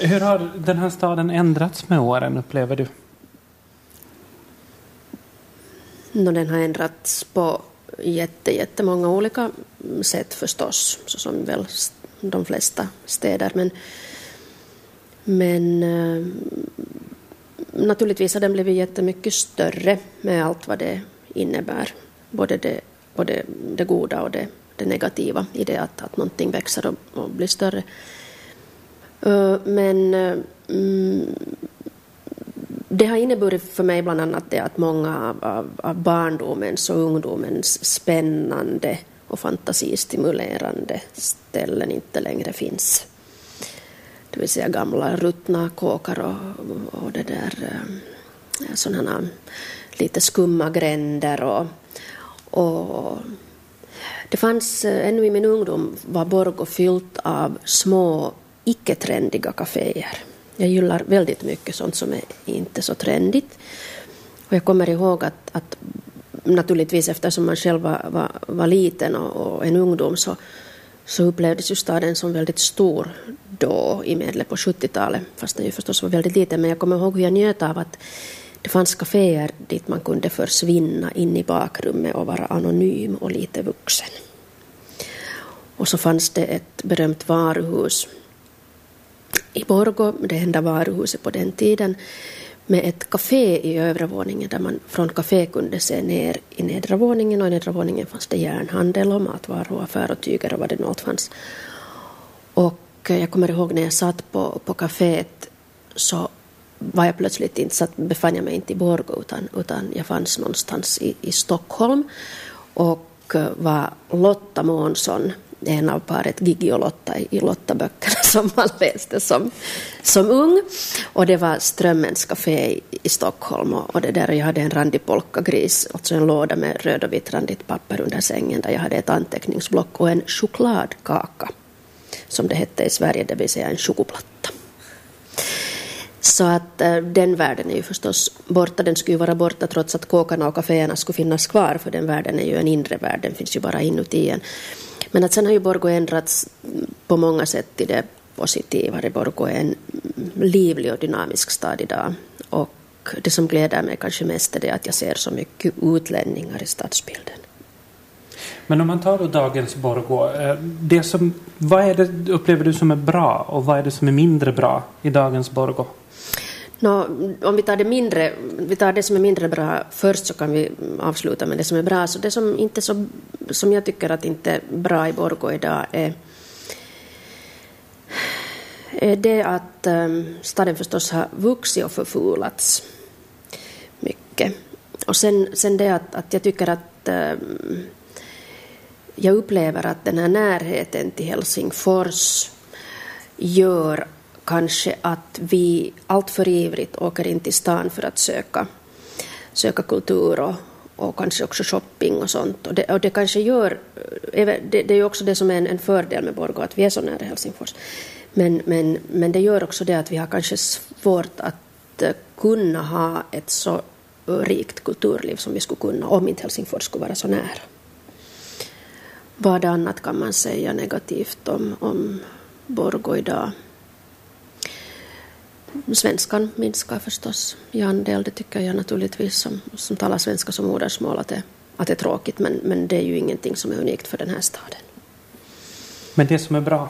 Hur har den här staden ändrats med åren, upplever du? No, den har ändrats på jätte, jättemånga olika sätt förstås, så som väl de flesta städer. Men, men eh, naturligtvis har den blivit jättemycket större med allt vad det innebär. Både det, både det goda och det, det negativa i det att, att någonting växer och, och blir större. Uh, men uh, det har inneburit för mig bland annat det att många av, av barndomens och ungdomens spännande och fantasistimulerande ställen inte längre finns. Det vill säga gamla ruttna kåkar och, och det där eh, sådana lite skumma gränder och, och det fanns eh, ännu i min ungdom var Borgå fyllt av små icke-trendiga kaféer jag gillar väldigt mycket sånt som är inte så trendigt. Och jag kommer ihåg att, att naturligtvis eftersom man själv var, var, var liten och, och, en ungdom så, så upplevdes ju staden som väldigt stor då i medel på 70-talet, fast den ju förstås var väldigt liten. Men jag kommer ihåg hur jag njöt av att det fanns kaféer dit man kunde försvinna in i bakrummet och vara anonym och lite vuxen. Och så fanns det ett berömt varuhus i Borgå, det enda varuhuset på den tiden, med ett café i övre våningen där man från café kunde se ner i nedre våningen och i nedre våningen fanns det järnhandel och matvaruaffär och tyger och vad det nu allt fanns. Och eh, jag kommer ihåg när jag satt på, på kaféet så var jag plötsligt inte, satt, befann jag mig inte i Borgå utan, utan jag fanns någonstans i, i Stockholm och eh, var Lotta Månsson en av paret Gigi och Lotta i Lotta-böckerna som man läste som, som ung. Och det var Strömmens café i, i Stockholm och, och, det där, jag hade en randig polkagris, alltså en låda med röd och vitt randigt papper under sängen där jag hade ett anteckningsblock och en chokladkaka som det hette i Sverige, det vill säga en chokoplatta. Så att eh, den världen är ju förstås borta. Den skulle ju vara borta trots att kåkarna och kaféerna skulle finnas kvar, för den världen är ju en inre värld, den finns ju bara inuti en. Men att sen har ju Borgå ändrats på många sätt till det positivare. Borgå är en livlig och dynamisk stad idag. Och det som gläder mig kanske mest är det att jag ser så mycket utlänningar i stadsbilden. Men om man tar då dagens Borgå, eh, det som, vad är det upplever du som är bra och vad är det som är mindre bra i dagens Borgå? No, om vi tar, det mindre, vi tar det som är mindre bra först så kan vi avsluta med det som är bra. Så det som, inte så, som jag tycker att inte är bra i Borgå idag är, är det att ehm, staden förstås har vuxit och förfulats mycket. Och sen, sen det att, att jag tycker att ehm, jag upplever att den här närheten till Helsingfors gör kanske att vi alltför ivrigt åker in till stan för att söka, söka kultur och, och kanske också shopping och sånt. Och det, och det kanske gör, eh, det, det är ju också det som är en, en fördel med Borgå, att vi är så nära Helsingfors. Men, men, men det gör också det att vi har kanske svårt att eh, kunna ha ett så eh, rikt kulturliv som vi skulle kunna om inte Helsingfors skulle vara så nära. Vad annat kan man säga negativt om, om Borgå idag? Svenskan minskar förstås i andel, det tycker jag naturligtvis som, som talar svenska som modersmål att det, att det är tråkigt, men, men det är ju ingenting som är unikt för den här staden. Men det som är bra?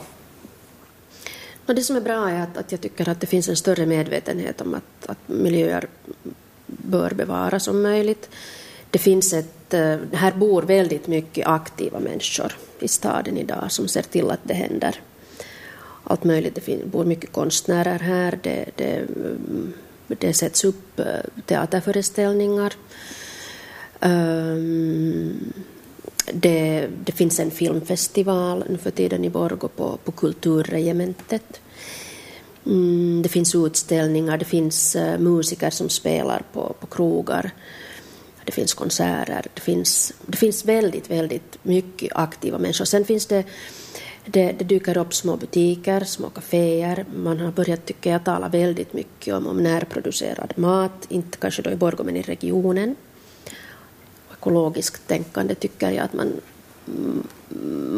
Och det som är bra är att, att jag tycker att det finns en större medvetenhet om att, att miljöer bör bevaras om möjligt. Det finns ett, eh, här bor väldigt mycket aktiva människor i staden idag som ser till att det händer allt möjligt. Det bor mycket konstnärer här. Det, det, mm, det sätts upp eh, teaterföreställningar. Ehm, det, det, finns en filmfestival nu för tiden i Borgå på, på Kulturregementet. Mm, det finns utställningar, det finns eh, musiker som spelar på, på krogar. Det finns konserter, det finns, det finns väldigt, väldigt mycket aktiva människor. Sen finns det, det, det dyker upp små butiker, små kaféer. Man har börjat, tycker jag, tala väldigt mycket om, om närproducerad mat, inte kanske då i Borgå men i regionen ekologiskt tänkande tycker jag att man, mm,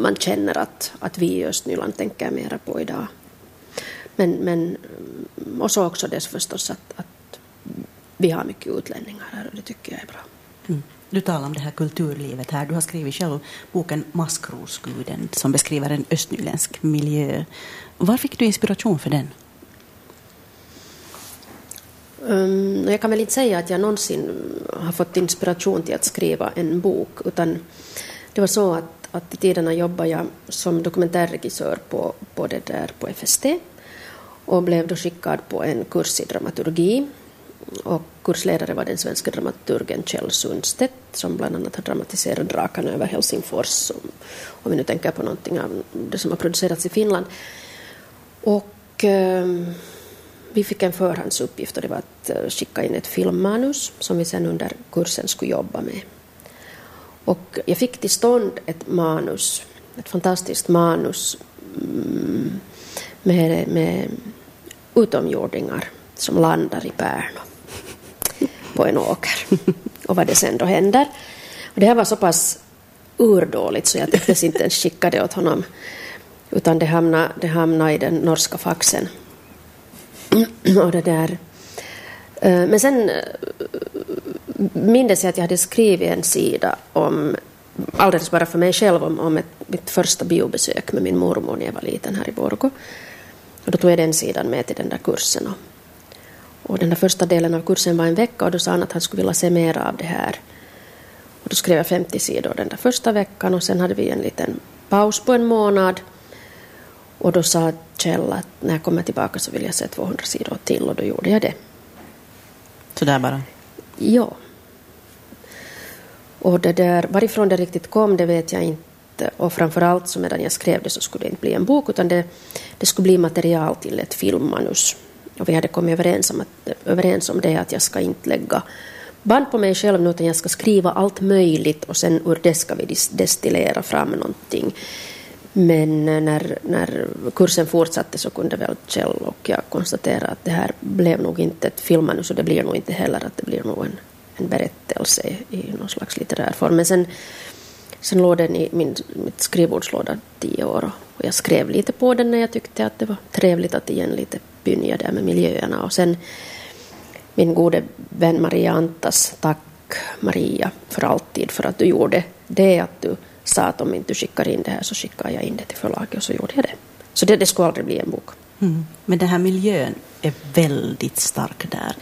man känner att, att vi i Östnyland tänker mera på idag. Men, men och så också det förstås att, att vi har mycket utlänningar här och det tycker jag är bra. Mm. Du talar om det här kulturlivet här. Du har skrivit själv boken Maskrosguden som beskriver en östnyländsk miljö. Var fick du inspiration för den? Um, jag kan väl inte säga att jag någonsin har fått inspiration till att skriva en bok, utan det var så att, att i tiderna jobbade jag som dokumentärregissör på, på, det där, på FST och blev då skickad på en kurs i dramaturgi. Och kursledare var den svenska dramaturgen Kjell Sundstedt som bland annat har dramatiserat Drakarna över Helsingfors, om, om vi nu tänker på någonting av det som har producerats i Finland. Och... eh, vi fick en förhandsuppgift och det var att eh, skicka in ett filmmanus som vi sen under kursen skulle jobba med. Och jag fick till stånd ett manus, ett fantastiskt manus mm, med, med utomjordingar som landar i Pärnu på en åker. Och vad det sen då händer. Och det här var så pass urdåligt så jag tänkte inte ens skicka det åt honom. Utan det hamnade, det hamnade i den norska faxen och det där. Eh, men sen eh, mindes jag att jag hade skrivit en sida om, alldeles bara för mig själv, om, om ett, mitt första biobesök med min mormor när jag var liten här i Borgå. Och då tog jag den sidan med till den där kursen. Och, och den där första delen av kursen var en vecka och då sa han att han skulle vilja se mer av det här. Och då skrev jag 50 sidor den där första veckan och sen hade vi en liten paus på en månad. Och då sa Kjell att när jag kommer tillbaka så vill jag se 200 sidor till och då gjorde jag det. Så där bara? Ja. Och det där, varifrån det riktigt kom det vet jag inte. Och framförallt så medan jag skrev det så skulle det inte bli en bok utan det, det skulle bli material till ett filmmanus. Och vi hade kommit överens om, att, överens om det att jag ska inte lägga band på mig själv nu utan jag ska skriva allt möjligt och sen ur det ska vi destillera fram någonting men eh, när, när kursen fortsatte så kunde väl Kjell och jag konstatera att det här blev nog inte ett filmmanus och det blir nog inte heller att det blir nog en, en berättelse i någon slags litterär form. Men sen, sen låg den i min mitt skrivbordslåda tio år och jag skrev lite på den när jag tyckte att det var trevligt att igen lite pynja där med miljöerna och sen min gode vän Maria Antas, tack Maria för alltid för att du gjorde det att du sa att om inte du skickar in det här så skickar jag in det till förlaget och så gjorde jag det. Så det, det skulle aldrig bli en bok. Mm. Men den här miljön är väldigt stark där.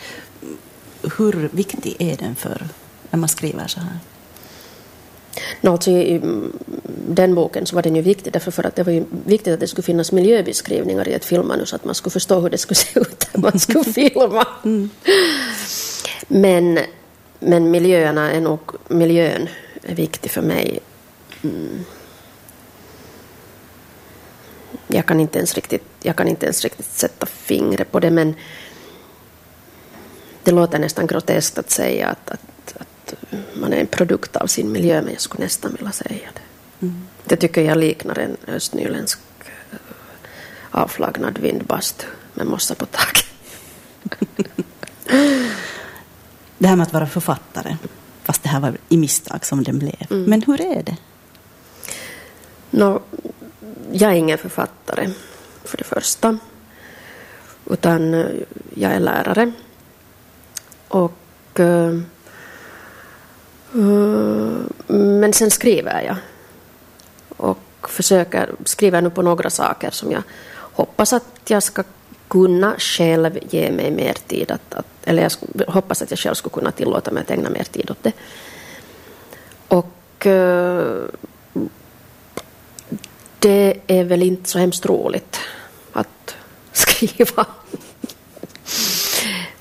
Hur viktig är den för när man skriver så här? No, alltså, I den boken så var den ju viktig därför för att det var ju viktigt att det skulle finnas miljöbeskrivningar i ett filmmanus så att man skulle förstå hur det skulle se ut när man skulle filma. Mm. Men, men miljöerna är nog, miljön är viktig för mig Mm. Jag kan inte ens riktigt, jag kan inte ens riktigt sätta fingret på det men det låter nästan groteskt att säga att, att man är en produkt av sin miljö men jag skulle nästan vilja säga det. Mm. Det tycker jag liknar en östnyländsk eh, avflagnad vindbastu med mossa på taket. det här med att vara författare, fast det här var i misstag som den blev. Mm. Men hur är det? No, jag är ingen författare, för det första. Utan eh, jag är lärare. Och... Uh, uh, Eh, men sen skriver jag. Och försöker, skriver nu på några saker som jag hoppas att jag ska kunna själv ge mig mer tid. Att, att, eller jag hoppas att jag själv skulle kunna tillåta mig att ägna mer tid åt det. Och eh, det är väl inte så hemskt roligt att skriva.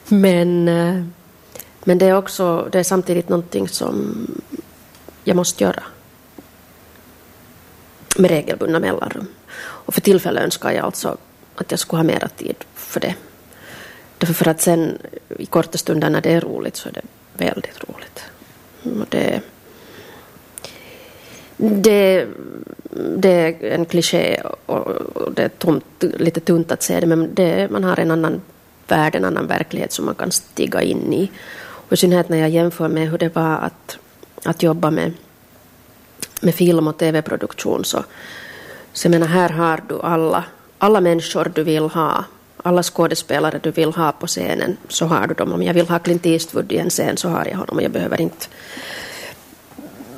men, eh, men det är också det är samtidigt någonting som jag måste göra med regelbundna mellanrum. Och för tillfället önskar jag alltså att jag skulle ha mera tid för det. Därför för att sen i korta stunder när det är roligt så är det väldigt roligt. Och det, det, det är en kliché och det är tomt, lite tunt att säga det men det, man har en annan värld, en annan verklighet som man kan stiga in i. Och I synnerhet när jag jämför med hur det var att, att jobba med, med film och tv-produktion så, så jag menar här har du alla alla människor du vill ha, alla skådespelare du vill ha på scenen, så har du dem. Om jag vill ha Clint Eastwood i en scen så har jag honom. Jag behöver inte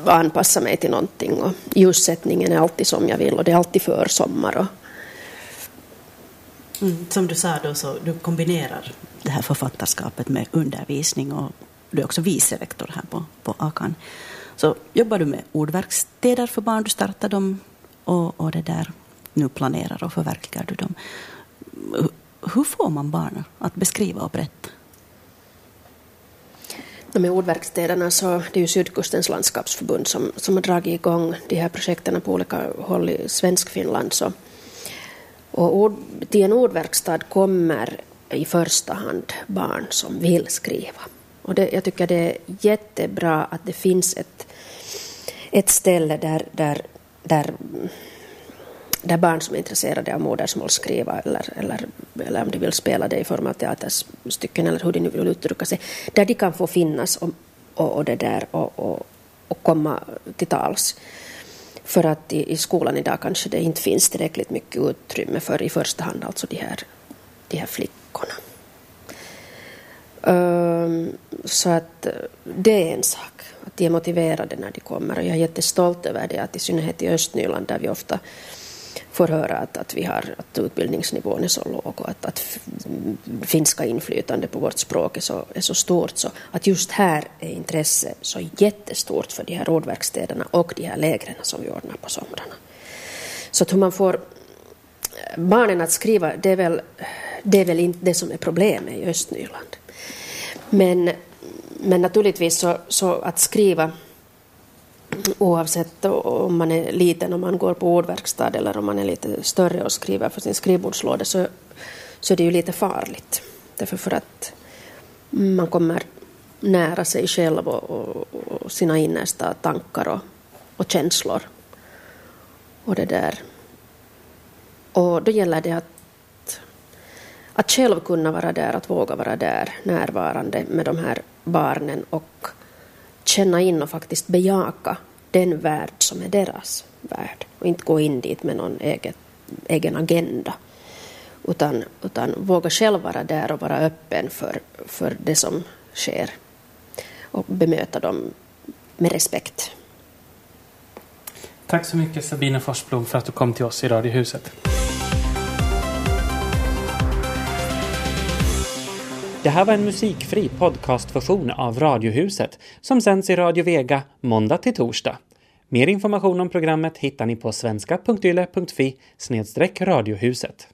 anpassa mig till någonting. Och ljussättningen är alltid som jag vill och det är alltid försommar. Och... Mm, som du sa då, så du kombinerar det här författarskapet med undervisning och du är också vice rektor här på, på Akan. Så jobbar du med ordverkstäder för barn, du startar dem och, och det där nu planerar och förverkligar du dem. Hur får man barn att beskriva och berätta? Med ordverkstäderna så det är ju Sydkustens landskapsförbund som, som har dragit igång de här projekten på olika håll i Svenskfinland. Så, och ord, till en ordverkstad kommer i första hand barn som vill skriva. Och det, jag tycker det är jättebra att det finns ett, ett ställe där, där, där där barn som är intresserade av modersmål skriva eller, eller, eller om de vill spela det i form av teaterstycken eller hur de nu vill uttrycka sig, där de kan få finnas och, och, och det där och, och, och komma till tals. För att i, i, skolan idag kanske det inte finns tillräckligt mycket utrymme för i första hand alltså de här, de här flickorna. Um, så att eh, det är en sak, att de är motiverade när de kommer och jag är jättestolt över det att i synnerhet i Östnyland där vi ofta får höra att, att, vi har, att utbildningsnivån är så låg och att, att finska inflytande på vårt språk är så, är så stort. Så att just här är intresset så jättestort för de här rådverkstäderna och de här lägren som vi ordnar på somrarna. Så att hur man får eh, barnen att skriva, det är väl, det är väl inte det som är problemet i Östnyland. Men, men naturligtvis så, så att skriva oavsett om man är liten om man går på ordverkstad eller om man är lite större och skriver för sin skrivbordslåda så, så är det ju lite farligt. Därför för att man kommer nära sig själv och, och, och sina innersta tankar och, och känslor. Och det där. Och då gäller det att, att själv kunna vara där, att våga vara där, närvarande med de här barnen och känna in och faktiskt bejaka den värld som är deras värld och inte gå in dit med någon eget, egen agenda. Utan, utan våga själv vara där och vara öppen för, för det som sker och bemöta dem med respekt. Tack så mycket Sabine Forsblom för att du kom till oss i Radiohuset. Det här var en musikfri podcastversion av Radiohuset som sänds i Radio Vega måndag till torsdag. Mer information om programmet hittar ni på svenska.yle.fi radiohuset.